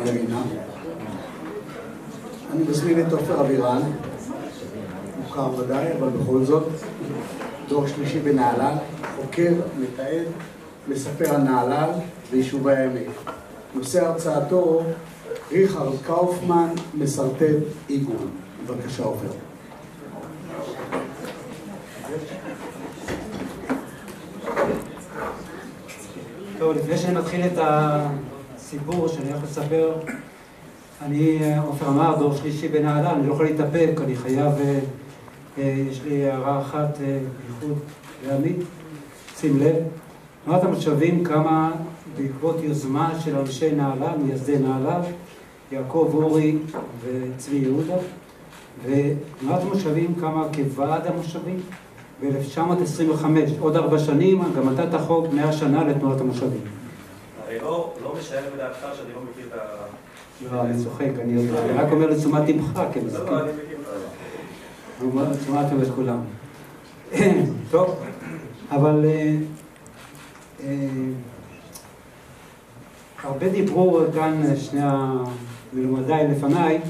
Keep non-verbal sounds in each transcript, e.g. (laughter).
המדינה. אני מזמין את עופר אבירן, מוכר ודאי, אבל בכל זאת, דור שלישי בנהלל, חוקר, מתעד, מספר על נהלל ויישובי העמק. נושא הרצאתו, ריכרד קאופמן, מסרטט עיגול. בבקשה, עופר. טוב, לפני שאני מתחיל את הסיפור שאני הולך לספר, אני, עופר אמר, דור שלישי בנהלל, אני לא יכול להתאפק, אני חייב, אה, אה, יש לי הערה אחת, אה, בייחוד לעמית, שים לב. תנועת המושבים קמה בעקבות יוזמה של אנשי נהלל, מייסדי נהלל, יעקב אורי וצבי יהודה, ותנועת המושבים קמה כוועד המושבים ב-1925, עוד ארבע שנים, גם אתה תחוג מאה שנה לתנועת המושבים. הרי לא, לא משער בדעתך שאני לא מכיר את ה... לא, אני צוחק, אני רק אומר לתשומת לבך לא, כמזכיר. לא, אני מכיר את לתשומת לב את כולם. טוב, אבל אה, אה, הרבה דיברו כאן, שני המלומדיי לפניי,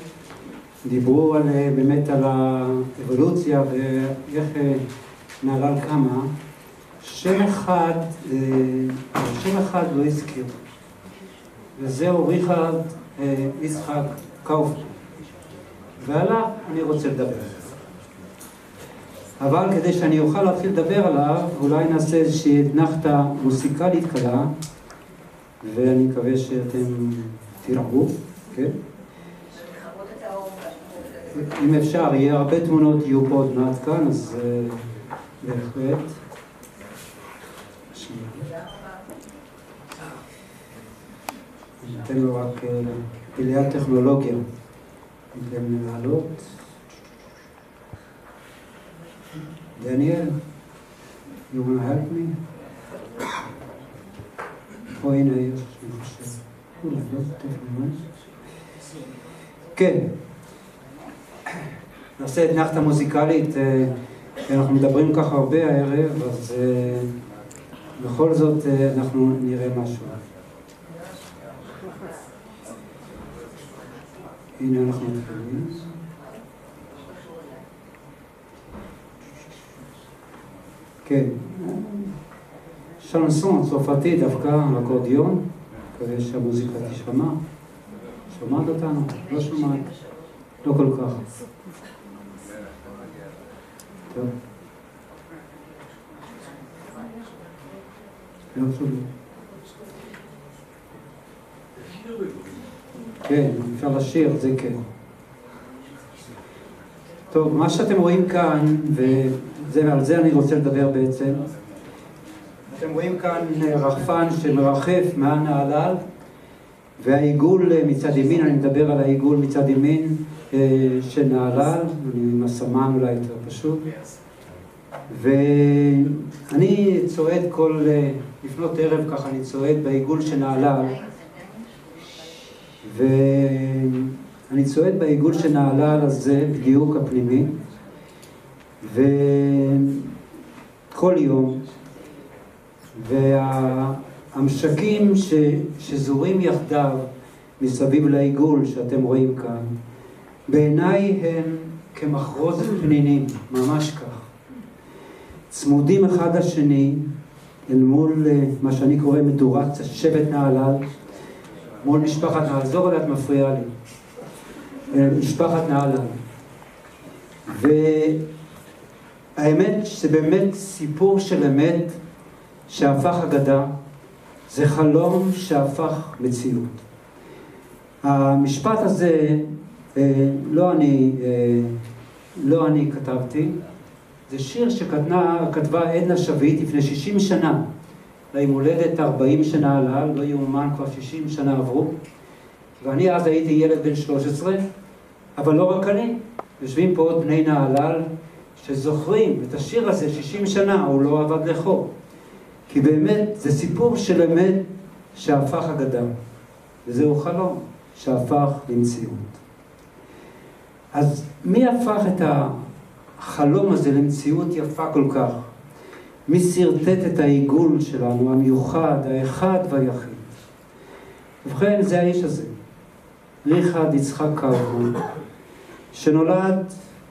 דיברו על, אה, באמת על האבולוציה ואיך נהלל קמה. שם אחד, אה, שם אחד לא הזכיר, וזהו ריכרד אה, יצחק קאופמן. ועליו אני רוצה לדבר. אבל כדי שאני אוכל להתחיל לדבר עליו, אולי נעשה איזושהי אתנחתא מוסיקלית קלה, ואני מקווה שאתם תירגעו, כן? אם אפשר, יהיה הרבה תמונות, יהיו פה עוד מעט כאן, אז אה, בהחלט. שנייה. ניתן לו רק אה, פלאי הטכנולוגיה. ניתן לעלות. דניאל, you wanna help me? או הנה יש, אני חושב. אולי לא, טכנולוגיה. כן. נעשה אתנחתא מוזיקלית, אה, אנחנו מדברים ככה הרבה הערב, אז אה, בכל זאת אה, אנחנו נראה משהו. הנה אנחנו מתחילים. כן, שנסון צרפתי דווקא, אקורדיון, מקווה שהמוזיקה תשמע. שומעת אותנו? לא שומעת? לא כל כך. טוב. לא שומע. כן, אפשר לשיר, זה כן. טוב, מה שאתם רואים כאן, ועל זה אני רוצה לדבר בעצם, אתם רואים כאן רחפן שמרחף מעל נהלל, והעיגול מצד ימין, אני מדבר על העיגול מצד ימין אה, של נהלל, אני עם הסמן אולי יותר פשוט. ואני צועד כל, אה, לפנות ערב ככה, אני צועד בעיגול של נהלל. ואני צועד בעיגול של נהלל הזה, בדיוק הפנימי, וכל יום, והמשקים ש... שזורים יחדיו מסביב לעיגול שאתם רואים כאן, בעיניי הם כמחרוזת פנינים, ממש כך. צמודים אחד לשני, אל מול אה, מה שאני קורא מדורת שבט נהלל, מול משפחת נהלל, עזוב עליי, את מפריעה לי. אה, משפחת נהלל. והאמת שזה באמת סיפור של אמת שהפך אגדה, זה חלום שהפך מציאות. המשפט הזה, אה, לא אני, אה, לא אני כתבתי, זה שיר שכתבה עדנה שביט לפני 60 שנה. ליום הולדת 40 שנה עלה, לא יאומן, כבר 60 שנה עברו. ואני אז הייתי ילד בן 13, אבל לא רק אני. יושבים פה עוד בני נהלל שזוכרים את השיר הזה 60 שנה, הוא לא עבד לחור. כי באמת זה סיפור של אמת שהפך אגדה, וזהו חלום שהפך למציאות. אז מי הפך את החלום הזה למציאות יפה כל כך? מי שרטט את העיגול שלנו, המיוחד, האחד והיחיד? ובכן, זה האיש הזה. ריכרד יצחק קאופמן, שנולד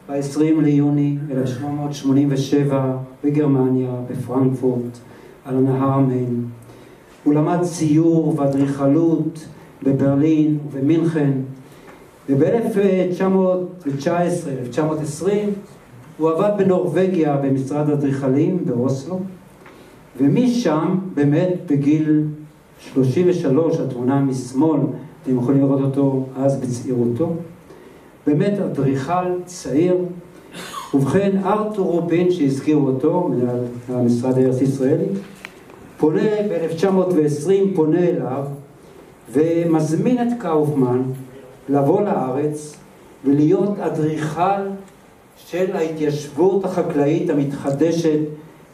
ב-20 ליוני 1887 בגרמניה, בפרנקפורט, על הנהר המיין. הוא למד ציור ואדריכלות בברלין ובמינכן, וב-1919-1920 הוא עבד בנורבגיה במשרד אדריכלים באוסלו, ומשם באמת בגיל 33, התמונה משמאל, אתם יכולים לראות אותו אז בצעירותו, באמת אדריכל צעיר. ובכן, ארתור רובין, שהזכירו אותו, מנהל המשרד הארץ ישראלי, פונה ב-1920, פונה אליו ומזמין את קאופמן לבוא לארץ ולהיות אדריכל של ההתיישבות החקלאית המתחדשת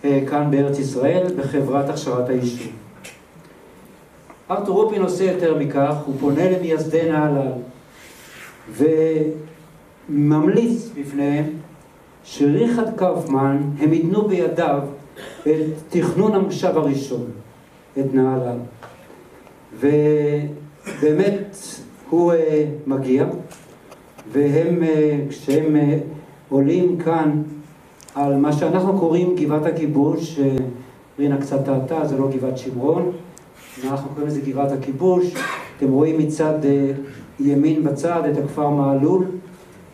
אה, כאן בארץ ישראל בחברת הכשרת היישוב. ארתור רופין עושה יותר מכך, הוא פונה למייסדי נהלל וממליץ בפניהם שריכרד קאופמן, הם ייתנו בידיו את תכנון המושב הראשון, את נהלל. ובאמת הוא uh, מגיע, והם, uh, כשהם עולים כאן על מה שאנחנו קוראים גבעת הכיבוש, רינה קצת טעתה, זה לא גבעת שמרון, אנחנו קוראים לזה גבעת הכיבוש, אתם רואים מצד uh, ימין בצד את הכפר מעלול,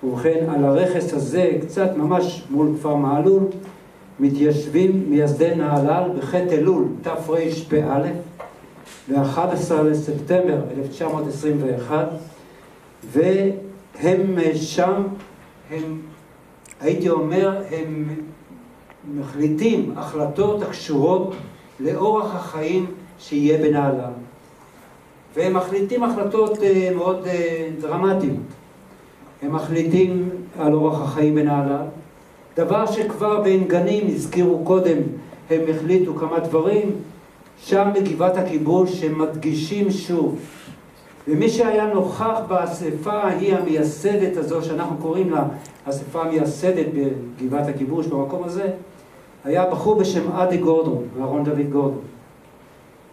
ובכן על הרכס הזה, קצת ממש מול כפר מעלול, מתיישבים מייסדי נהלל בחטא אלול, תרפ"א, ב-11 לספטמבר 1921, והם שם, הם, הייתי אומר, הם מחליטים החלטות הקשורות לאורח החיים שיהיה בנהלל. והם מחליטים החלטות אה, מאוד אה, דרמטיות. הם מחליטים על אורח החיים בנהלל, דבר שכבר בעין גנים הזכירו קודם, הם החליטו כמה דברים, שם בגבעת הכיבוש הם מדגישים שוב. ומי שהיה נוכח באספה ההיא המייסדת הזו, שאנחנו קוראים לה אספה המייסדת בגבעת הכיבוש, במקום הזה, היה בחור בשם אדי גורדון, אהרון דוד גורדון.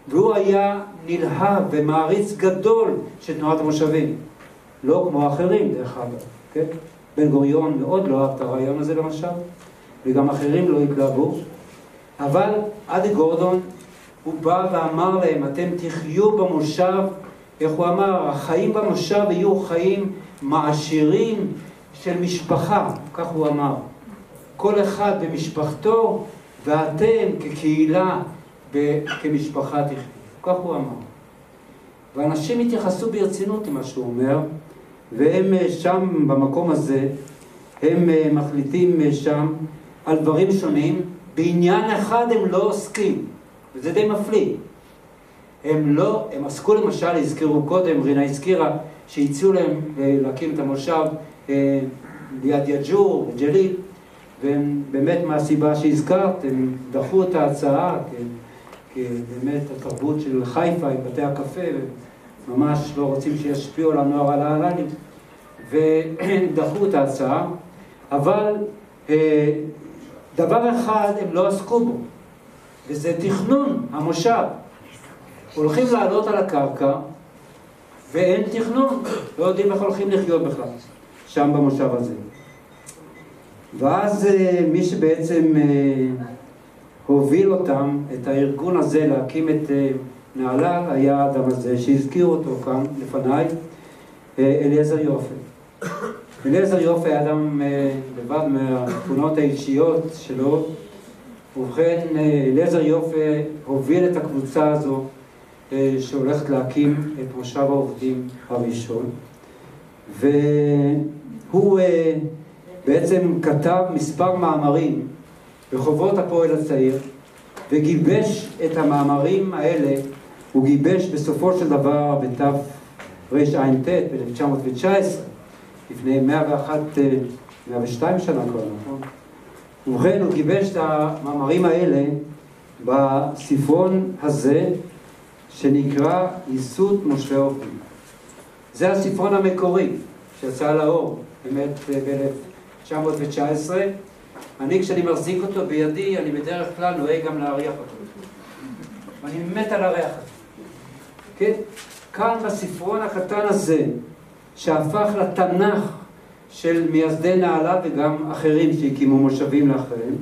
והוא היה נלהב ומעריץ גדול של תנועת המושבים. לא כמו אחרים, דרך אגב, כן? בן גוריון מאוד לא אהב את הרעיון הזה למשל, וגם אחרים לא התלהבו, אבל אדי גורדון, הוא בא ואמר להם, אתם תחיו במושב, איך הוא אמר, החיים במושב יהיו חיים מעשירים של משפחה, כך הוא אמר. כל אחד במשפחתו, ואתם כקהילה, כמשפחה תחיו. כך הוא אמר. ואנשים התייחסו ברצינות למה שהוא אומר, והם אה, שם, במקום הזה, הם אה, מחליטים אה, שם על דברים שונים, בעניין אחד הם לא עוסקים, וזה די מפליא. הם לא, הם עסקו למשל, הזכירו קודם, רינה הזכירה, שהציעו להם להקים את המושב ליד יג'ור, ג'ליל, והם באמת מהסיבה שהזכרת, הם דחו את ההצעה, כי באמת התרבות של חיפה עם בתי הקפה, ממש לא רוצים שישפיעו על הנוער הלהל"ני, ודחו את ההצעה, אבל אה, דבר אחד הם לא עסקו בו, וזה תכנון המושב. הולכים לעלות על הקרקע ואין תכנון, לא יודעים איך הולכים לחיות בכלל, שם במושב הזה. ואז אה, מי שבעצם אה, הוביל אותם, את הארגון הזה, להקים את נהלל היה האדם הזה שהזכיר אותו כאן לפניי, אה, אליעזר יופי. אליעזר יופי היה אדם אה, לבד מהתכונות האישיות שלו, ובכן אה, אליעזר יופי הוביל את הקבוצה הזו שהולכת להקים את מושב העובדים הראשון, והוא בעצם כתב מספר מאמרים בחוברות הפועל הצעיר וגיבש את המאמרים האלה הוא גיבש בסופו של דבר בתרע"ט ב-1919, לפני 101, 102 אה, שנה כבר, נכון? ובכן, הוא גיבש את המאמרים האלה בספרון הזה, שנקרא ייסוד מושבי עובדים. זה הספרון המקורי שיצא לאור, באמת ב-1919. אני, כשאני מחזיק אותו בידי, אני בדרך כלל נוהג גם להריח אותו. ואני מת על הריח הזה. כן? כאן בספרון הקטן הזה, שהפך לתנ"ך של מייסדי נהלל וגם אחרים שהקימו מושבים לאחרים.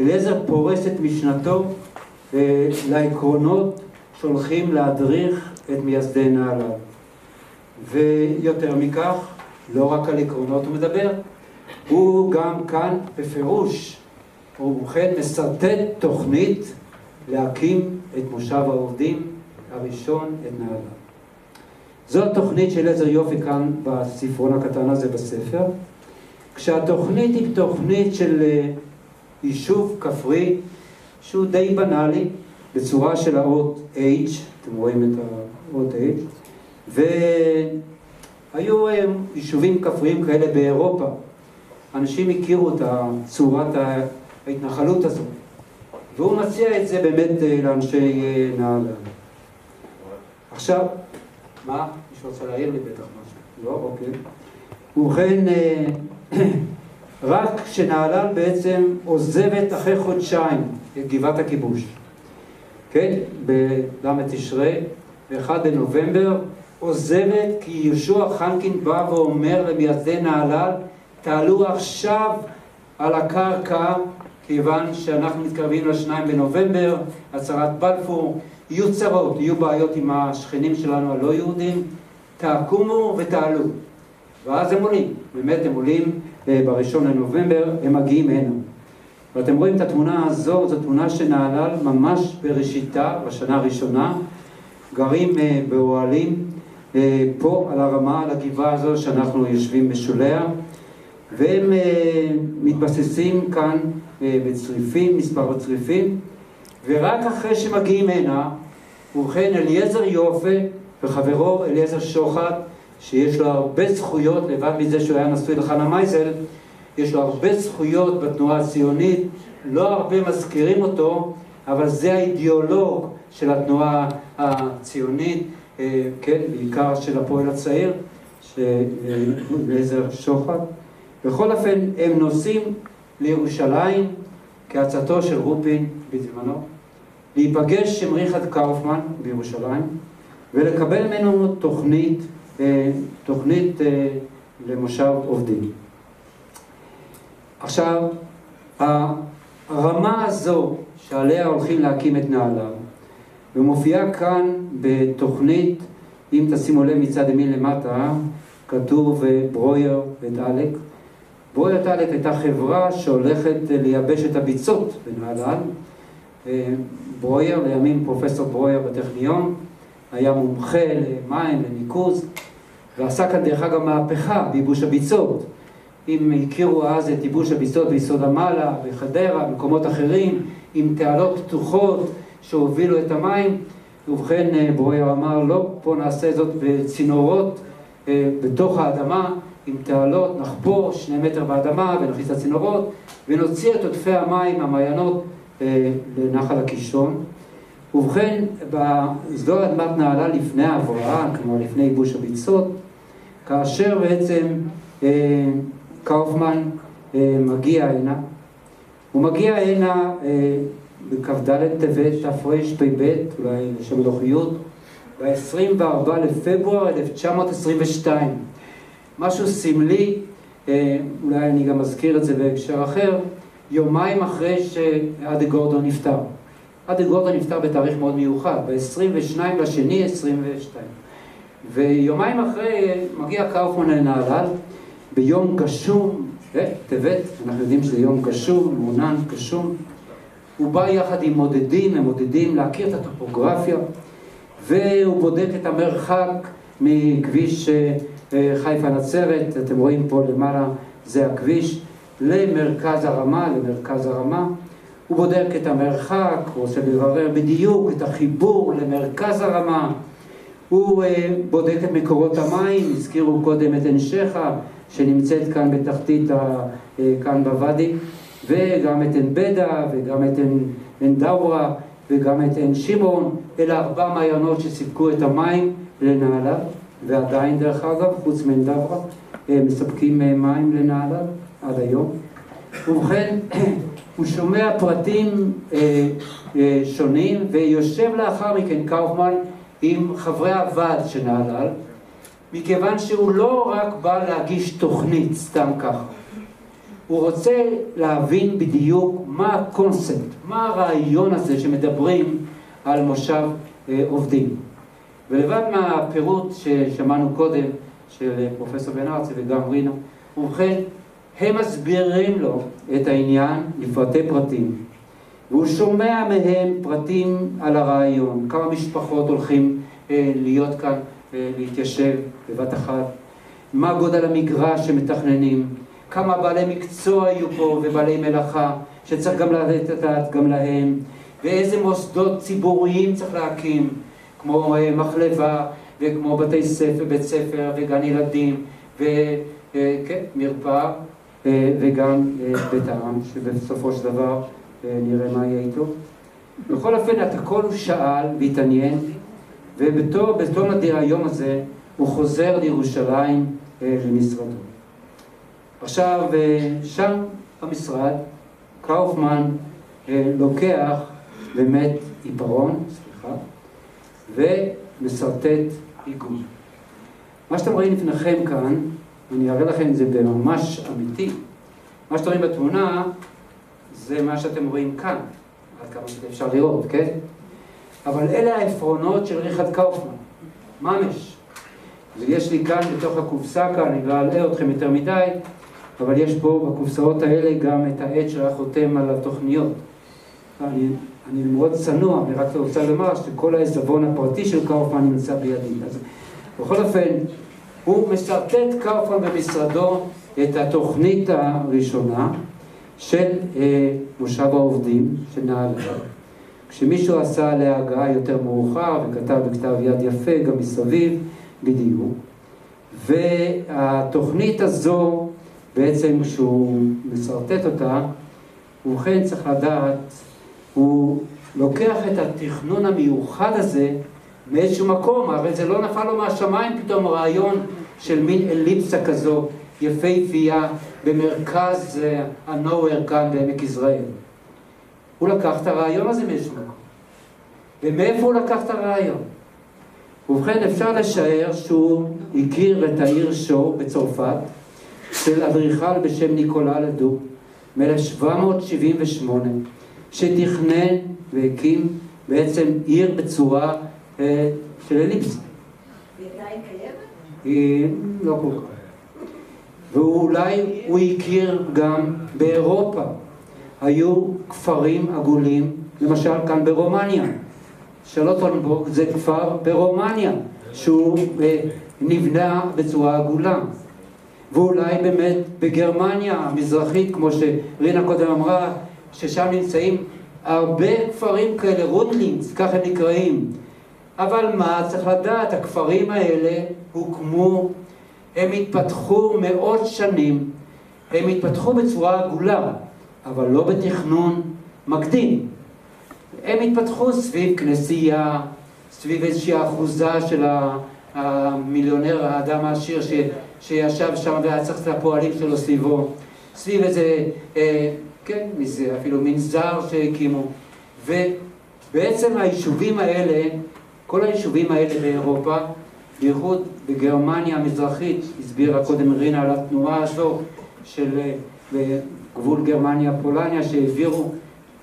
אליעזר פורס את משנתו אה, לעקרונות שהולכים להדריך את מייסדי נהלל. ויותר מכך, לא רק על עקרונות הוא מדבר, הוא גם כאן בפירוש, הוא ובכן מסרטט תוכנית להקים את מושב העובדים הראשון, את נהלל. זו התוכנית של עזר יופי כאן בספרון הקטן הזה בספר, כשהתוכנית היא תוכנית של אה, יישוב כפרי שהוא די בנאלי, בצורה של האות H, אתם רואים את האות H, והיו אה, יישובים כפריים כאלה באירופה. אנשים הכירו את צורת ההתנחלות הזאת, והוא מציע את זה באמת אה, לאנשי נהלל. עכשיו, מה? מישהו רוצה להעיר לי בטח משהו. לא? אוקיי. ובכן, אה, (coughs) רק כשנהלל בעצם עוזבת אחרי חודשיים את גבעת הכיבוש, כן? בל' תשרי, ב-1 בנובמבר, עוזבת כי יהושע חנקין בא ואומר למייסדי נהלל, תעלו עכשיו על הקרקע, כיוון שאנחנו מתקרבים לשניים בנובמבר, הצהרת בלפור, יהיו צרות, יהיו בעיות עם השכנים שלנו הלא יהודים, תקומו ותעלו. ואז הם עולים, באמת הם עולים אה, בראשון לנובמבר, הם מגיעים הנה. ואתם רואים את התמונה הזו, זו תמונה שנהלל ממש בראשיתה, בשנה הראשונה, גרים אה, באוהלים אה, פה על הרמה, על הגבעה הזו שאנחנו יושבים בשוליה, והם מתבססים כאן בצריפים, מספר הצריפים, ורק אחרי שמגיעים הנה, ובכן אליעזר יופה וחברו אליעזר שוחט, שיש לו הרבה זכויות, לבד מזה שהוא היה נשוי לחנה מייזל, יש לו הרבה זכויות בתנועה הציונית, לא הרבה מזכירים אותו, אבל זה האידיאולוג של התנועה הציונית, אה, כן, בעיקר של הפועל הצעיר, אליעזר שוחט. בכל אופן, הם נוסעים לירושלים כעצתו של רופין בזמנו. להיפגש עם ריכרד קאופמן בירושלים ולקבל ממנו תוכנית, אה, תוכנית אה, למושב עובדים. עכשיו, הרמה הזו שעליה הולכים להקים את נהלל, ומופיעה כאן בתוכנית, אם תשימו לב מצד ימין למטה, כתוב אה, ברויר ודלק. ברויר ודלק הייתה חברה שהולכת לייבש את הביצות בנהלל, ברויר, לימים פרופסור ברויר בטכניון, היה מומחה למים, לניקוז, ועשה כאן דרך אגב מהפכה בייבוש הביצות. אם הכירו אז את ייבוש הביצות ביסוד המעלה, בחדרה, במקומות אחרים, עם תעלות פתוחות שהובילו את המים, ובכן אה, ברויר אמר, לא, פה נעשה זאת בצינורות אה, בתוך האדמה, עם תעלות, נחפור שני מטר באדמה ונכניס את הצינורות ונוציא את עודפי המים, המעיינות, אה, לנחל הקישון. ובכן, זו אדמת נעלה לפני ההבראה, כלומר לפני ייבוש הביצות, כאשר בעצם אה, קאופמן אה, מגיע הנה. הוא מגיע הנה בכ"ד טבת תרפ"ב, אולי לשם אלוכיות, ב-24 לפברואר 1922. משהו סמלי, אולי אני גם אזכיר את זה בהקשר אחר, יומיים אחרי שאדי גורדון נפטר. אדי גורדון נפטר בתאריך מאוד מיוחד, ב-22 לשני 22. ויומיים אחרי מגיע קאופמן לנהלל, ביום גשום, אה, טבת, אנחנו יודעים שזה יום גשום, מעונן, גשום. הוא בא יחד עם מודדים, הם מודדים להכיר את הטופוגרפיה, והוא בודק את המרחק מכביש אה, חיפה נצרת, אתם רואים פה למעלה, זה הכביש. למרכז הרמה, למרכז הרמה. הוא בודק את המרחק, הוא רוצה לברר בדיוק את החיבור למרכז הרמה. הוא uh, בודק את מקורות המים, הזכירו קודם את עין שכה, שנמצאת כאן בתחתית, ה, uh, כאן בוואדי, וגם את עין בדה, וגם את עין, דאורה, וגם את עין שמעון. אלה ארבע מעיינות שסיפקו את המים לנהלל, ועדיין דרך אגב, חוץ מעין דאורה, מספקים מים לנהלל. עד היום. ובכן, (clears throat) הוא שומע פרטים אה, אה, שונים ויושב לאחר מכן קאופמן עם חברי הוועד של נהלל, מכיוון שהוא לא רק בא להגיש תוכנית סתם ככה. הוא רוצה להבין בדיוק מה הקונספט, מה הרעיון הזה שמדברים על מושב אה, עובדים. ולבד מהפירוט ששמענו קודם של אה, פרופסור בן ארצי וגם רינה, ובכן, הם מסבירים לו את העניין לפרטי פרטים. והוא שומע מהם פרטים על הרעיון, כמה משפחות הולכים אה, להיות כאן, אה, להתיישב בבת אחת, מה גודל המגרש שמתכננים, כמה בעלי מקצוע יהיו פה ובעלי מלאכה, שצריך גם לתת את הדעת גם להם, ואיזה מוסדות ציבוריים צריך להקים, כמו אה, מחלבה וכמו בתי ספר, בית ספר וגן ילדים וכן, מרפאה וגם בית העם, שבסופו של דבר נראה מה יהיה איתו. בכל אופן, את הכל הוא שאל והתעניין, ובתום היום הזה הוא חוזר לירושלים למשרדו. עכשיו, שם במשרד, קאופמן לוקח באמת עיפרון, סליחה, ומשרטט עיגול. מה שאתם רואים לפניכם כאן, אני אראה לכם את זה בממש אמיתי. מה שאתם רואים בתמונה זה מה שאתם רואים כאן, עד כמה שאפשר לראות, כן? אבל אלה העפרונות של ריכרד קאופמן, ממש. ויש לי כאן בתוך הקופסה כאן, אני לא אלאה אתכם יותר מדי, אבל יש פה בקופסאות האלה גם את העט שהיה חותם על התוכניות. אני, אני מאוד צנוע, אני רק רוצה לומר שכל העזבון הפרטי של קאופמן נמצא בידי. אז בכל אופן, הוא משרטט קאופמן במשרדו את התוכנית הראשונה, של אה, מושב העובדים של נעל"ה. כשמישהו עשה עליה הגעה יותר מאוחר וכתב בכתב יד יפה גם מסביב, בדיוק. והתוכנית הזו, בעצם כשהוא משרטט אותה, ובכן צריך לדעת, הוא לוקח את התכנון המיוחד הזה מאיזשהו מקום, הרי זה לא נפל לו מהשמיים פתאום רעיון של מין אליפסה כזו יפהפייה במרכז הנוהר כאן בעמק יזרעאל. הוא לקח את הרעיון הזה מאיזשהו מקום. ומאיפה הוא לקח את הרעיון? ובכן, אפשר לשער שהוא הכיר את העיר שו בצרפת, של אדריכל בשם ניקולה לדו, מ-1778, שתכנן והקים בעצם עיר בצורה אה, של אליפסה. היא עדיין קיימת? היא לא כל כך. ואולי הוא הכיר גם באירופה. היו כפרים עגולים, למשל כאן ברומניה. שרלוטנבורג זה כפר ברומניה, שהוא אה, נבנה בצורה עגולה. ואולי באמת בגרמניה המזרחית, כמו שרינה קודם אמרה, ששם נמצאים הרבה כפרים כאלה, Rundlings, ככה הם נקראים. אבל מה, צריך לדעת, הכפרים האלה הוקמו הם התפתחו מאות שנים, הם התפתחו בצורה עגולה, אבל לא בתכנון מקדים. הם התפתחו סביב כנסייה, סביב איזושהי אחוזה של המיליונר, האדם העשיר ש, שישב שם והיה צריך את הפועלים שלו סביבו, סביב איזה, אה, כן, מזה, אפילו מנזר שהקימו. ובעצם היישובים האלה, כל היישובים האלה באירופה, בייחוד בגרמניה המזרחית, הסבירה קודם רינה על התנועה הזו של אה, גבול גרמניה-פולניה, שהעבירו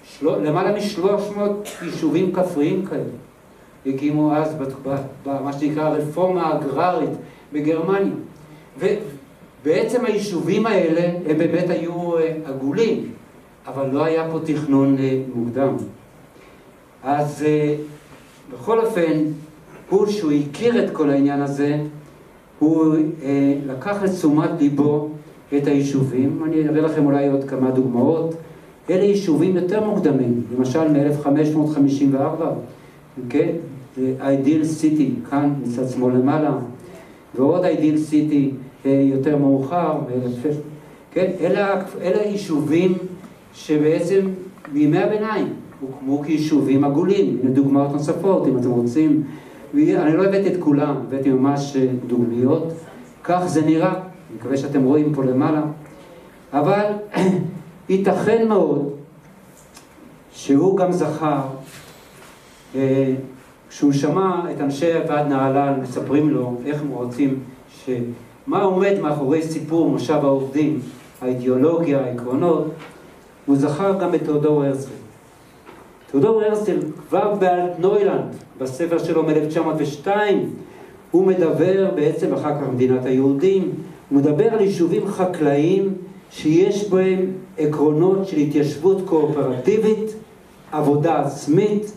של... למעלה משלוש מאות יישובים כפריים כאלה. הקימו אז במה שנקרא הרפורמה האגררית בגרמניה. ובעצם היישובים האלה הם באמת היו אה, עגולים, אבל לא היה פה תכנון אה, מוקדם. אז בכל אופן, הוא, שהוא הכיר את כל העניין הזה, הוא אה, לקח לתשומת ליבו את היישובים. אני אראה לכם אולי עוד כמה דוגמאות. אלה יישובים יותר מוקדמים, למשל מ-1554, כן? איידיל סיטי, כאן מצד שמאל למעלה, ועוד איידיל סיטי אה, יותר מאוחר, כן? אלה, אלה יישובים שבעצם בימי הביניים הוקמו כיישובים עגולים, הנה דוגמאות נוספות, אם אתם רוצים אני לא הבאתי את כולם, הבאתי ממש אה, דוגמיות, כך זה נראה, אני מקווה שאתם רואים פה למעלה, אבל (clears throat) ייתכן מאוד שהוא גם זכר, אה, כשהוא שמע את אנשי ועד נהלל מספרים לו איך הם רוצים שמה עומד מאחורי סיפור מושב העובדים, האידיאולוגיה, העקרונות, הוא זכר גם את תיאודור הרצל. תיאודור הרצל כבר באלטנוילנד, בספר שלו מ-1902, הוא מדבר בעצם אחר כך מדינת היהודים, הוא מדבר על יישובים חקלאיים שיש בהם עקרונות של התיישבות קואופרטיבית, עבודה עצמית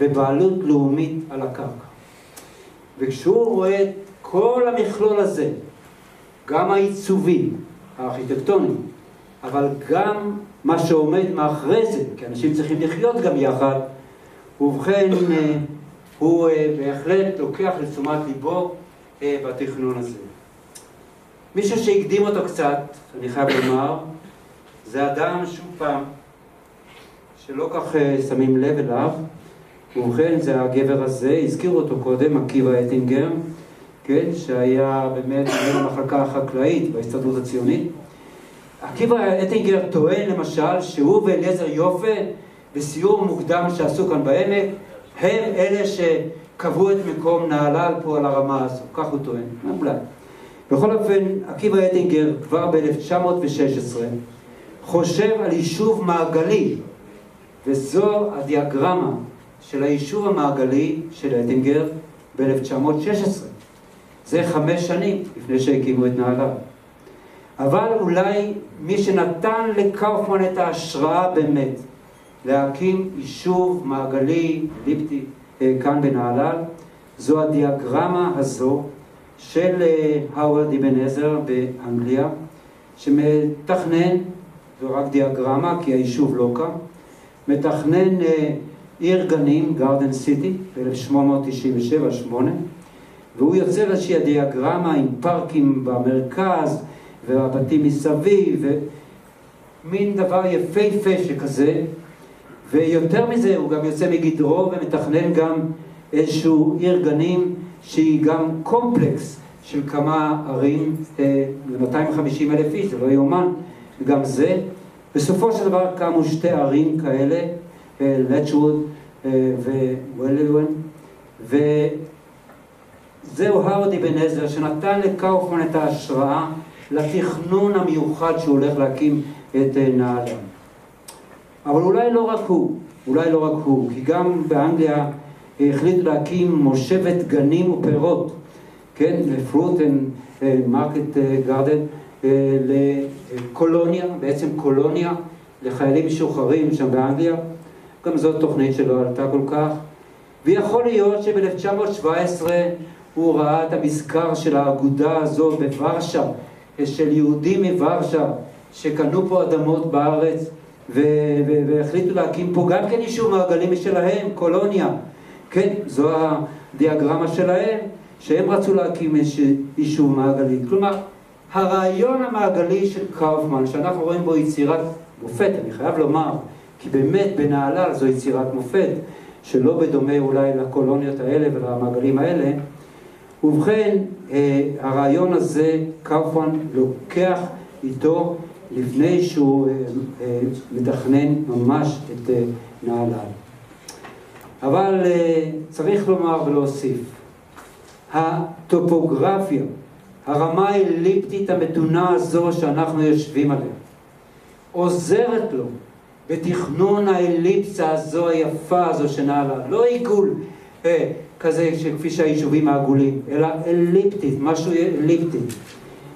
ובעלות לאומית על הקרקע. וכשהוא רואה את כל המכלול הזה, גם העיצובי, הארכיטקטוני, אבל גם מה שעומד מאחורי זה, כי אנשים צריכים לחיות גם יחד, ובכן אה, הוא אה, בהחלט לוקח לתשומת ליבו אה, בתכנון הזה. מישהו שהקדים אותו קצת, אני חייב לומר, זה אדם, שוב פעם, שלא כך שמים לב אליו, ובכן זה הגבר הזה, הזכירו אותו קודם, עקיבא אטינגר, כן, שהיה באמת (coughs) מנהל המחלקה החקלאית בהסתדרות הציונית. עקיבא אטינגר טוען למשל שהוא ואליעזר יופה בסיור מוקדם שעשו כאן בעמק הם אלה שקבעו את מקום נהלל פה על הרמה הזו, כך הוא טוען, אולי. בכל אופן, עקיבא אטינגר כבר ב-1916 חושב על יישוב מעגלי, וזו הדיאגרמה של היישוב המעגלי של אטינגר ב-1916. זה חמש שנים לפני שהקימו את נהלל. אבל אולי מי שנתן לקאופמן את ההשראה באמת להקים יישוב מעגלי, ליפטי, אה, כאן בנהלל, זו הדיאגרמה הזו של אה, האוורד אבן עזר באנגליה, שמתכנן, זו רק דיאגרמה כי היישוב לא קם, מתכנן אה, עיר גנים, גרדן סיטי, ב-1897-8, והוא יוצר איזושהי דיאגרמה עם פארקים במרכז והבתים מסביב, ומין דבר יפהפה שכזה, ויותר מזה הוא גם יוצא מגדרו ומתכנן גם איזשהו עיר גנים שהיא גם קומפלקס של כמה ערים אה, ל-250 אלף איש, זה לא יאומן, וגם זה. בסופו של דבר קמו שתי ערים כאלה, אה, לצ'ווד אה, וווללוון, וזהו הרדי בן עזר שנתן לקאופמן את ההשראה לתכנון המיוחד שהוא הולך להקים את נהלל. אבל אולי לא רק הוא, אולי לא רק הוא, כי גם באנגליה החליטו להקים מושבת גנים ופירות, כן, לפרוט מרקט גרדן, לקולוניה, בעצם קולוניה לחיילים משוחררים שם באנגליה, גם זאת תוכנית שלא עלתה כל כך, ויכול להיות שב-1917 הוא ראה את המזכר של האגודה הזו בוורשה, של יהודים מוורשה, שקנו פה אדמות בארץ והחליטו להקים פה גם כן יישוב מעגלי משלהם, קולוניה. כן, זו הדיאגרמה שלהם, שהם רצו להקים יישוב מעגלי. כלומר, הרעיון המעגלי של קאופמן, שאנחנו רואים בו יצירת מופת, אני חייב לומר, כי באמת בנהלל זו יצירת מופת, שלא בדומה אולי לקולוניות האלה ולמעגלים האלה, ובכן, אה, הרעיון הזה, קאופמן לוקח איתו לפני שהוא אה, אה, מתכנן ממש את נהלל. אבל צריך לומר ולהוסיף, הטופוגרפיה, הרמה האליפטית המתונה הזו שאנחנו יושבים עליה, עוזרת לו בתכנון האליפסה הזו היפה הזו שנעלה, לא עיגול אה, כזה כפי שהיישובים העגולים, אלא אליפטית, משהו אליפטי.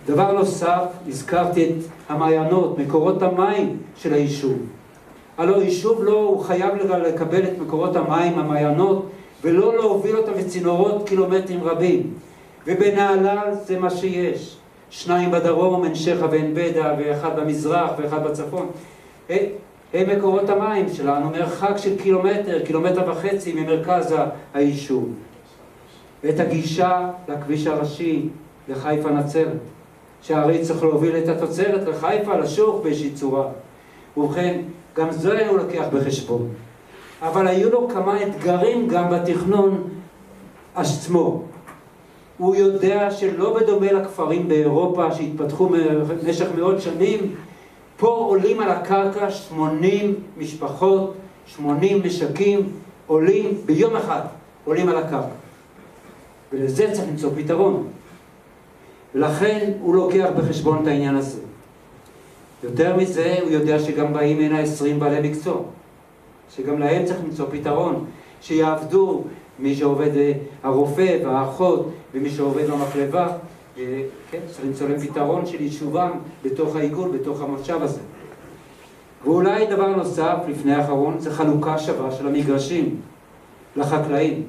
דבר נוסף, הזכרתי את המעיינות, מקורות המים של היישוב. הלוא יישוב לא, הוא חייב לקבל את מקורות המים, המעיינות, ולא להוביל אותם בצינורות קילומטרים רבים. ובנהלל זה מה שיש. שניים בדרום, עין שכה ועין בדה, ואחד במזרח ואחד בצפון. הם מקורות המים שלנו, מרחק של קילומטר, קילומטר וחצי ממרכז היישוב. את הגישה לכביש הראשי, לחיפה נצרת. שהרי צריך להוביל את התוצרת לחיפה, לשוק באיזושהי צורה. ובכן, גם זה הוא לוקח בחשבון. אבל היו לו כמה אתגרים גם בתכנון עצמו. הוא יודע שלא בדומה לכפרים באירופה שהתפתחו במשך מאות שנים, פה עולים על הקרקע 80 משפחות, 80 משקים, עולים ביום אחד, עולים על הקרקע. ולזה צריך למצוא פתרון. ולכן הוא לוקח בחשבון את העניין הזה. יותר מזה, הוא יודע שגם באים הנה עשרים בעלי מקצוע, שגם להם צריך למצוא פתרון, שיעבדו מי שעובד אה, הרופא והאחות ומי שעובד במחלבה, כן, צריך למצוא להם פתרון של יישובם בתוך העיגול, בתוך המושב הזה. ואולי דבר נוסף, לפני האחרון, זה חלוקה שווה של המגרשים לחקלאים.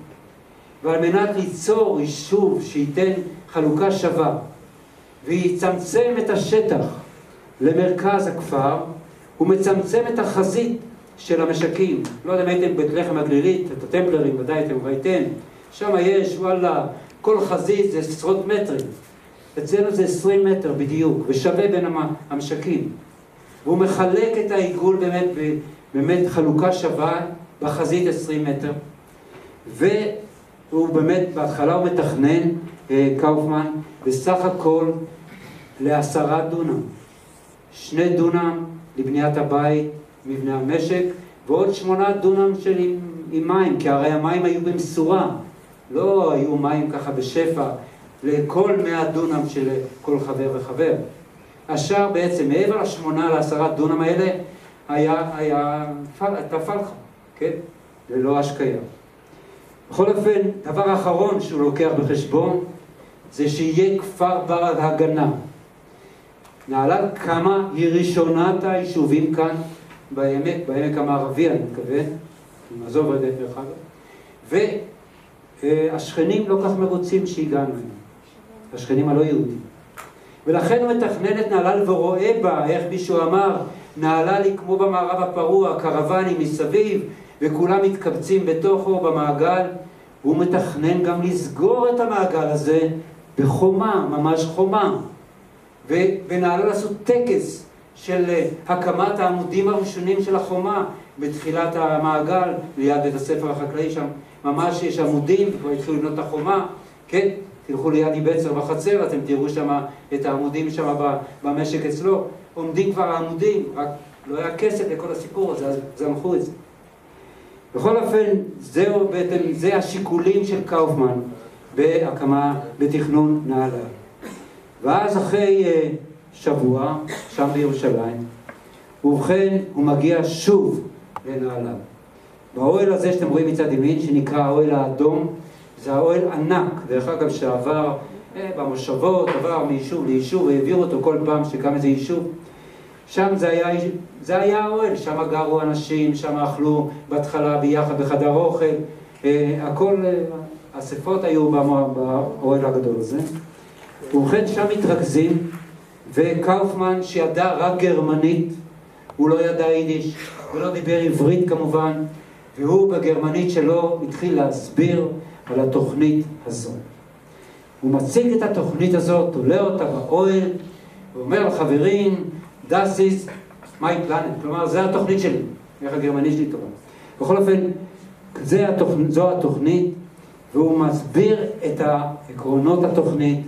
ועל מנת ליצור יישוב שייתן חלוקה שווה ויצמצם את השטח למרכז הכפר, הוא מצמצם את החזית של המשקים. לא יודע אם הייתם בית לחם הגלילית, את הטמפלרים, ודאי אתם ראיתם. שם יש, וואלה, כל חזית זה עשרות מטרים. אצלנו זה עשרים מטר בדיוק, ושווה בין המשקים. והוא מחלק את העיגול באמת, באמת חלוקה שווה בחזית עשרים מטר. והוא באמת, בהתחלה הוא מתכנן, אה, קאופמן, בסך הכל לעשרה דונם. שני דונם לבניית הבית, מבנה המשק, ועוד שמונה דונם של עם, עם מים, כי הרי המים היו במשורה, לא היו מים ככה בשפע לכל מאה דונם של כל חבר וחבר. השאר בעצם, מעבר לשמונה לעשרה דונם האלה, היה, היה, הייתה פלחה, כן? ללא השקיה. בכל אופן, דבר אחרון שהוא לוקח בחשבון, זה שיהיה כפר בר הגנה. נהלל קמה, היא ראשונת היישובים כאן בעמק, בעמק המערבי אני מתכוון, עם עזוב רגע דרך אגב, והשכנים לא כך מרוצים שהגענו אליהם, השכנים הלא יהודים. ולכן הוא מתכנן את נהלל ורואה בה, איך מישהו אמר, נהלל היא כמו במערב הפרוע, קרוונים מסביב, וכולם מתקבצים בתוכו במעגל. הוא מתכנן גם לסגור את המעגל הזה בחומה, ממש חומה. ובנהלל עשו טקס של אה, הקמת העמודים הראשונים של החומה בתחילת המעגל, ליד בית הספר החקלאי שם, ממש יש עמודים, כבר התחילו לבנות את החומה, כן? תלכו ליד איבצר בחצר, אתם תראו שם את העמודים שם במשק אצלו, עומדים כבר העמודים, רק לא היה כסף לכל הסיפור הזה, אז זנחו את זה. בכל אופן, זהו בעצם, זה השיקולים של קאופמן בהקמה, בתכנון נהלל. ואז אחרי uh, שבוע, שם בירושלים, ובכן הוא מגיע שוב לנהלל. באוהל הזה שאתם רואים מצד ימין, שנקרא האוהל האדום, זה האוהל ענק, דרך אגב שעבר אה, במושבות, עבר מיישוב ליישוב, והעבירו אותו כל פעם שקם איזה יישוב. שם זה היה, זה היה האוהל, שם גרו אנשים, שם אכלו בהתחלה ביחד בחדר אוכל, אה, הכל, אה, אספות היו באוהל הגדול הזה. ובכן שם מתרכזים, וקאופמן שידע רק גרמנית, הוא לא ידע יידיש, ולא דיבר עברית כמובן, והוא בגרמנית שלו התחיל להסביר על התוכנית הזאת. הוא מציג את התוכנית הזאת, תולה אותה באוהל, ואומר לחברים, das ist my planet, כלומר, זו התוכנית שלי, איך הגרמנית שלי טובה. בכל אופן, התוכנית, זו התוכנית, והוא מסביר את עקרונות התוכנית,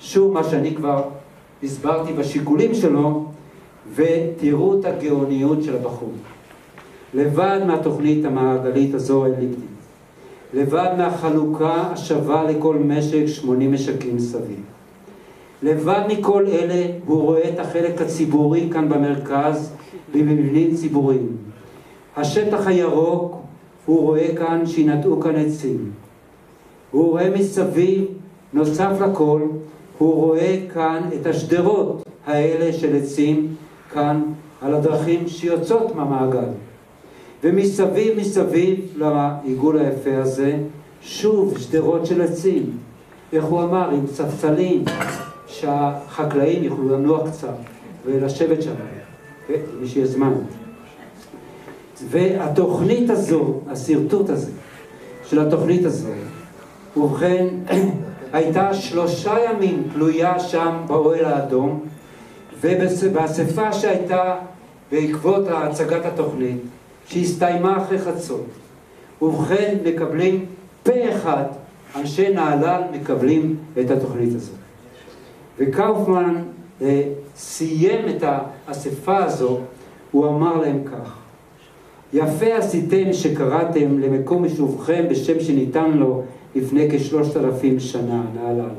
שוב מה שאני כבר הסברתי בשיקולים שלו, ותראו את הגאוניות של הבחור. לבד מהתוכנית המעגלית הזו אליפטית, לבד מהחלוקה השווה לכל משק 80 משקים סביב. לבד מכל אלה הוא רואה את החלק הציבורי כאן במרכז במבנים ציבוריים. השטח הירוק הוא רואה כאן שינטעו כאן עצים. הוא רואה מסביב, נוסף לכל, הוא רואה כאן את השדרות האלה של עצים כאן על הדרכים שיוצאות מהמעגל. ומסביב מסביב לעיגול היפה הזה, שוב שדרות של עצים. איך הוא אמר? עם ספסלים, שהחקלאים יוכלו לנוח קצת ולשבת שם, כן? מי שיש זמן. והתוכנית הזו, השרטוט הזה, של התוכנית הזו, ובכן, (clears throat) הייתה שלושה ימים תלויה שם באוהל האדום, ובאספה שהייתה בעקבות הצגת התוכנית, שהסתיימה אחרי חצות. ובכן, מקבלים פה אחד, אנשי נהלל מקבלים את התוכנית הזאת. וקאופמן אה, סיים את האספה הזו, הוא אמר להם כך: יפה עשיתם שקראתם למקום משובכם בשם שניתן לו לפני כשלושת אלפים שנה, נהלל.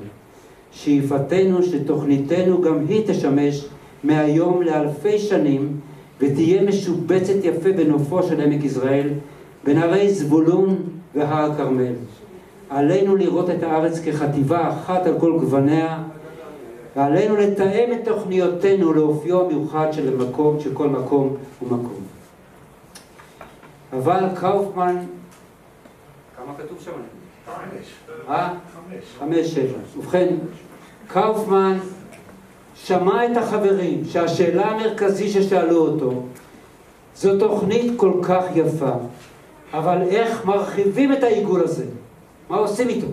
שאיפתנו שתוכניתנו גם היא תשמש מהיום לאלפי שנים ותהיה משובצת יפה בנופו של עמק יזרעאל, בין הרי זבולון והר הכרמל. עלינו לראות את הארץ כחטיבה אחת על כל גווניה, ועלינו לתאם את תוכניותינו לאופיו המיוחד של מקום, של כל מקום ומקום. אבל קאופמן, כמה כתוב שם? אה? חמש, שבע. ובכן, קאופמן שמע את החברים שהשאלה המרכזית ששאלו אותו זו תוכנית כל כך יפה, אבל איך מרחיבים את העיגול הזה? מה עושים איתו?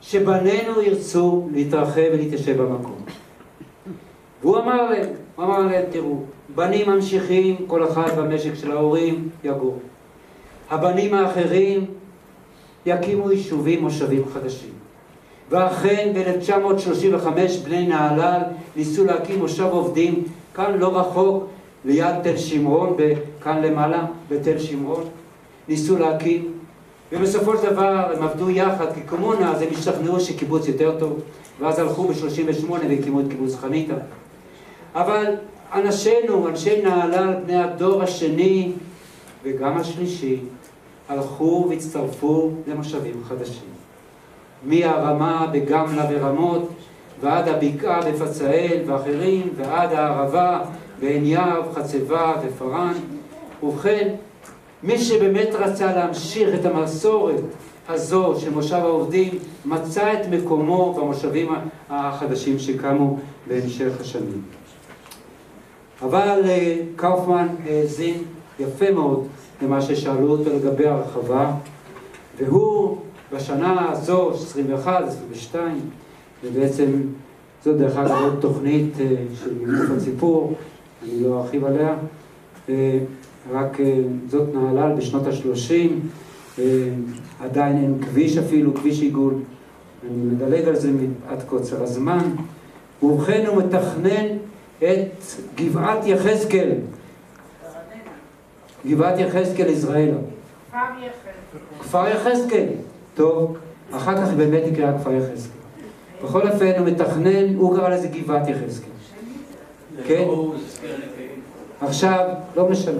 שבנינו ירצו להתרחב ולהתיישב במקום. והוא אמר להם, הוא אמר להם, תראו, בנים ממשיכים, כל אחד במשק של ההורים יגור. הבנים האחרים יקימו יישובים, מושבים חדשים. ואכן ב-1935 בני נהלל ניסו להקים מושב עובדים כאן לא רחוק ליד תל שמרון, כאן למעלה בתל שמרון, ניסו להקים ובסופו של דבר הם עבדו יחד כקומונה, אז הם השתכנעו שקיבוץ יותר טוב ואז הלכו ב-38 והקימו את קיבוץ חניתה. אבל אנשינו, אנשי נהלל, בני הדור השני וגם השלישי הלכו והצטרפו למושבים חדשים מהרמה בגמלה ורמות ועד הבקעה בפצאל ואחרים ועד הערבה בעין יהב, חצבה ופארן ובכן מי שבאמת רצה להמשיך את המסורת הזו של מושב העובדים מצא את מקומו במושבים החדשים שקמו בהמשך השנים. אבל אה, קאופמן האזין יפה מאוד למה ששאלו אותו לגבי הרחבה והוא בשנה הזו, 21, 22, ובעצם זו דרך אגב עוד תוכנית אה, של מגוף הציפור, אני לא ארחיב עליה, אה, רק אה, זאת נהלל בשנות ה-30, עדיין אין כביש אפילו, כביש עיגול, אני מדלג על זה מפאת קוצר הזמן, ובכן הוא מתכנן את גבעת יחזקאל, גבעת יחזקאל יזרעאלה. כפר יחזקאל. טוב, אחר כך באמת נקרא כפר יחזקאל. בכל אופן הוא מתכנן, הוא קרא לזה גבעת יחזקאל. כן? עכשיו, לא משנה.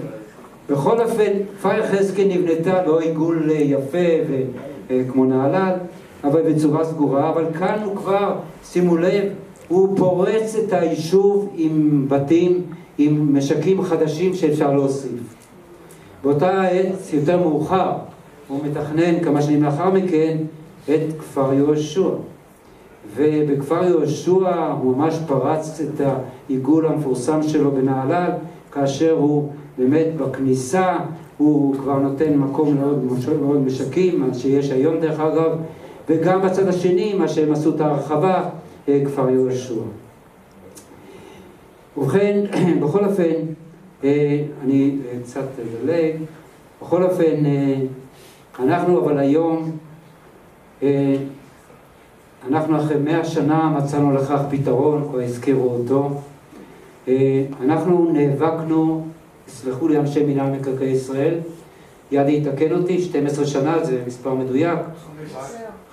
בכל אופן, כפר יחזקאל נבנתה לא עיגול יפה וכמו נהלל, אבל בצורה סגורה, אבל כאן הוא כבר, שימו לב, הוא פורץ את היישוב עם בתים, עם משקים חדשים שאפשר להוסיף. באותה עת, יותר מאוחר, הוא מתכנן כמה שנים לאחר מכן את כפר יהושע. ובכפר יהושע הוא ממש פרץ את העיגול המפורסם שלו בנהלל, כאשר הוא באמת בכניסה, הוא כבר נותן מקום מאוד, מאוד משקים, מה שיש היום דרך אגב, וגם בצד השני, מה שהם עשו את ההרחבה, אה, כפר יהושע. ובכן, (clears throat) בכל אופן, אה, אני קצת אדלג, בכל אופן, אה, אנחנו אבל היום, אה, אנחנו אחרי מאה שנה מצאנו לכך פתרון, כבר הזכירו אותו. אה, אנחנו נאבקנו, סלחו לי אנשי מינהל מקרקעי ישראל, ידי יתקן אותי, 12 שנה זה מספר מדויק.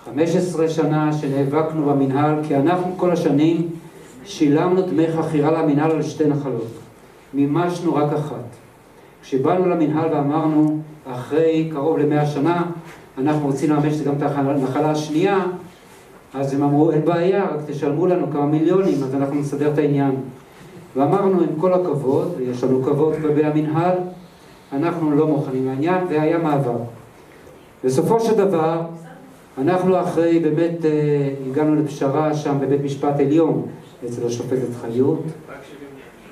15 שנה שנאבקנו במינהל, כי אנחנו כל השנים שילמנו דמי חכירה למינהל על שתי נחלות. מימשנו רק אחת. כשבאנו למינהל ואמרנו, אחרי קרוב למאה שנה, אנחנו רוצים לממש גם את הנחלה השנייה, אז הם אמרו, אין בעיה, רק תשלמו לנו כמה מיליונים, אז אנחנו נסדר את העניין. ואמרנו, עם כל הכבוד, ויש לנו כבוד כלפי המנהל, אנחנו לא מוכנים לעניין, והיה מעבר. בסופו של דבר, אנחנו אחרי, באמת, אה, הגענו לפשרה שם בבית משפט עליון, אצל השופטת חיות,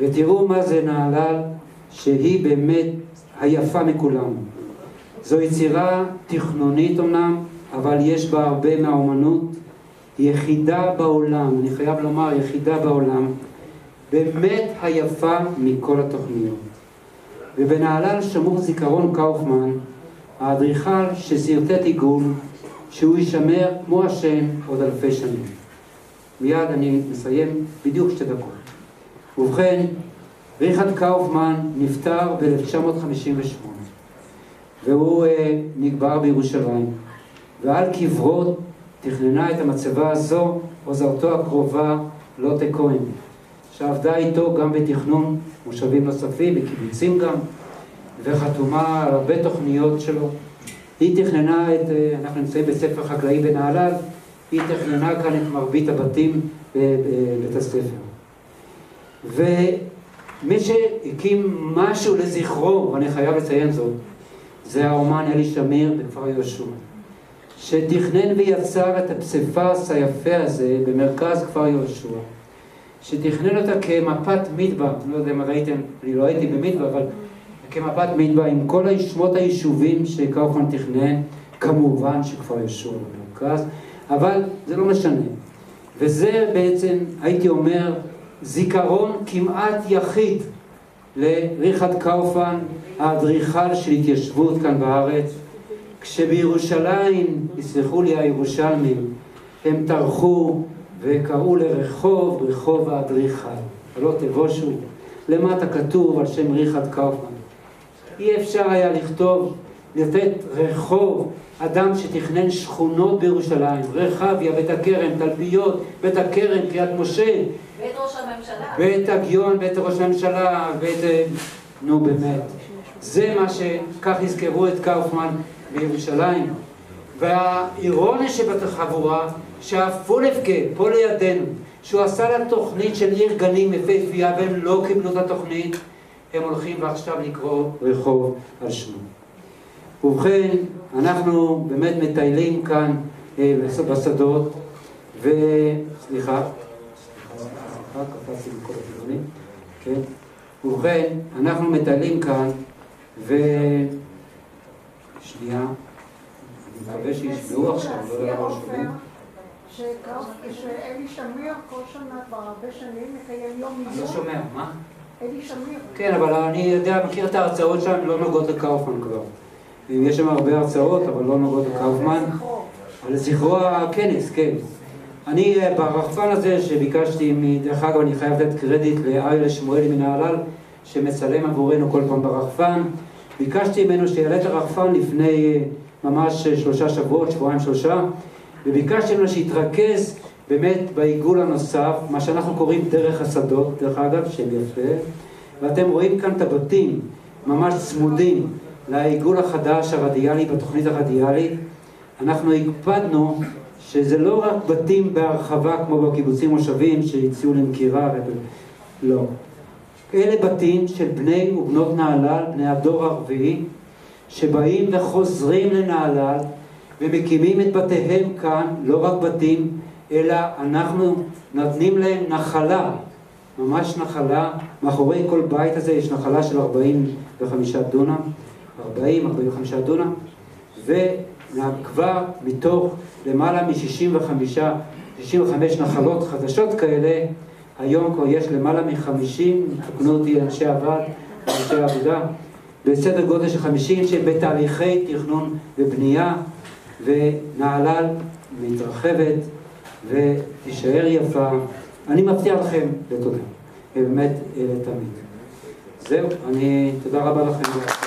ותראו מה זה נהלל, שהיא באמת היפה מכולם. זו יצירה תכנונית אמנם, אבל יש בה הרבה מהאומנות. יחידה בעולם, אני חייב לומר, יחידה בעולם, באמת היפה מכל התוכניות. ובנהלל שמור זיכרון קאופמן, האדריכל ששרטט עיגול, שהוא יישמר כמו השם עוד אלפי שנים. מיד אני מסיים בדיוק שתי דקות. ובכן, ריכרד קאופמן נפטר ב-1958 והוא uh, נקבר בירושלים ועל קברו תכננה את המצבה הזו, עוזרתו הקרובה לוטה כהן, שעבדה איתו גם בתכנון מושבים נוספים, בקיבוצים גם, וחתומה על הרבה תוכניות שלו. היא תכננה את, אה, אנחנו נמצאים בספר חקלאי בנהלל, היא תכננה כאן את מרבית הבתים בבית הספר. ומי שהקים משהו לזכרו, ואני חייב לציין זאת, זה האומן אלי שמיר בכפר יהושע, שתכנן ויצר את הפסיפס היפה הזה במרכז כפר יהושע, שתכנן אותה כמפת מדבר, לא יודע אם ראיתם, אני לא הייתי במדבר, אבל כמפת מדבר עם כל שמות היישובים שקאופמן תכנן, כמובן שכפר יהושע במרכז, אבל זה לא משנה. וזה בעצם, הייתי אומר, זיכרון כמעט יחיד לריכרד קאופן, האדריכל של התיישבות כאן בארץ, כשבירושלים, יסלחו לי הירושלמים, הם טרחו וקראו לרחוב רחוב האדריכל, ולא תבושו, למטה כתוב על שם ריכרד קאופמן. אי אפשר היה לכתוב, לתת רחוב, אדם שתכנן שכונות בירושלים, רחביה, בית הכרם, תלפיות, בית הכרם, קריית משה, בית ראש הממשלה. בית הגיון, בית ראש הממשלה, בית... אה, נו באמת. זה מה שכך יזכרו את קאופמן בירושלים. והאירוניה שבחבורה, שהפולפקה, פה לידינו, שהוא עשה לה תוכנית של עיר גנים יפהפייה והם לא קיבלו את התוכנית, הם הולכים ועכשיו לקרוא רחוב על שמו. ובכן, אנחנו באמת מטיילים כאן אה, בשדות, קפצתי מכל הכיוונים, כן? ובכן, אנחנו מטיילים כאן, ו... שנייה, אני מקווה שישמעו עכשיו, לא יודע למה שומעים. שאלי שמיר כל שנה כבר הרבה שנים מקיים יום אני לא. שומע, מה? אלי שמיר. כן, אבל אני יודע, מכיר את ההרצאות שם, לא נוגעות לקאופמן כבר. יש שם הרבה הרצאות, אבל לא נוגעות לקאופמן. על זכרו הכנס, כן. אני אה, ברחפן הזה שביקשתי, דרך אגב אני חייב לתת קרדיט לאריה שמואלי מנהלל שמצלם עבורנו כל פעם ברחפן. ביקשתי ממנו שיעלה את הרחפן לפני אה, ממש אה, שלושה שבועות, שבועיים שלושה, וביקשתי ממנו שיתרכז באמת בעיגול הנוסף, מה שאנחנו קוראים דרך השדות, דרך אגב, שם יפה, ואתם רואים כאן את הבתים ממש צמודים לעיגול החדש הרדיאלי בתוכנית הרדיאלית. אנחנו הקפדנו שזה לא רק בתים בהרחבה כמו בקיבוצים מושבים שהציעו למכירה, לא. אלה בתים של בני ובנות נהלל, בני הדור הרביעי, שבאים וחוזרים לנהלל ומקימים את בתיהם כאן, לא רק בתים, אלא אנחנו נותנים להם נחלה, ממש נחלה, מאחורי כל בית הזה יש נחלה של 45 דונם, 40-45 דונם, וכבר מתוך למעלה מ-65 65 נחלות חדשות כאלה, היום כבר יש למעלה מ-50, תקנו אותי אנשי הוועד, אנשי העבודה, בסדר גודל של 50 שהם בתהליכי תכנון ובנייה, ונהלל מתרחבת ותישאר יפה. אני מבטיח לכם לתודה, באמת אה, לתמיד. זהו, אני, תודה רבה לכם.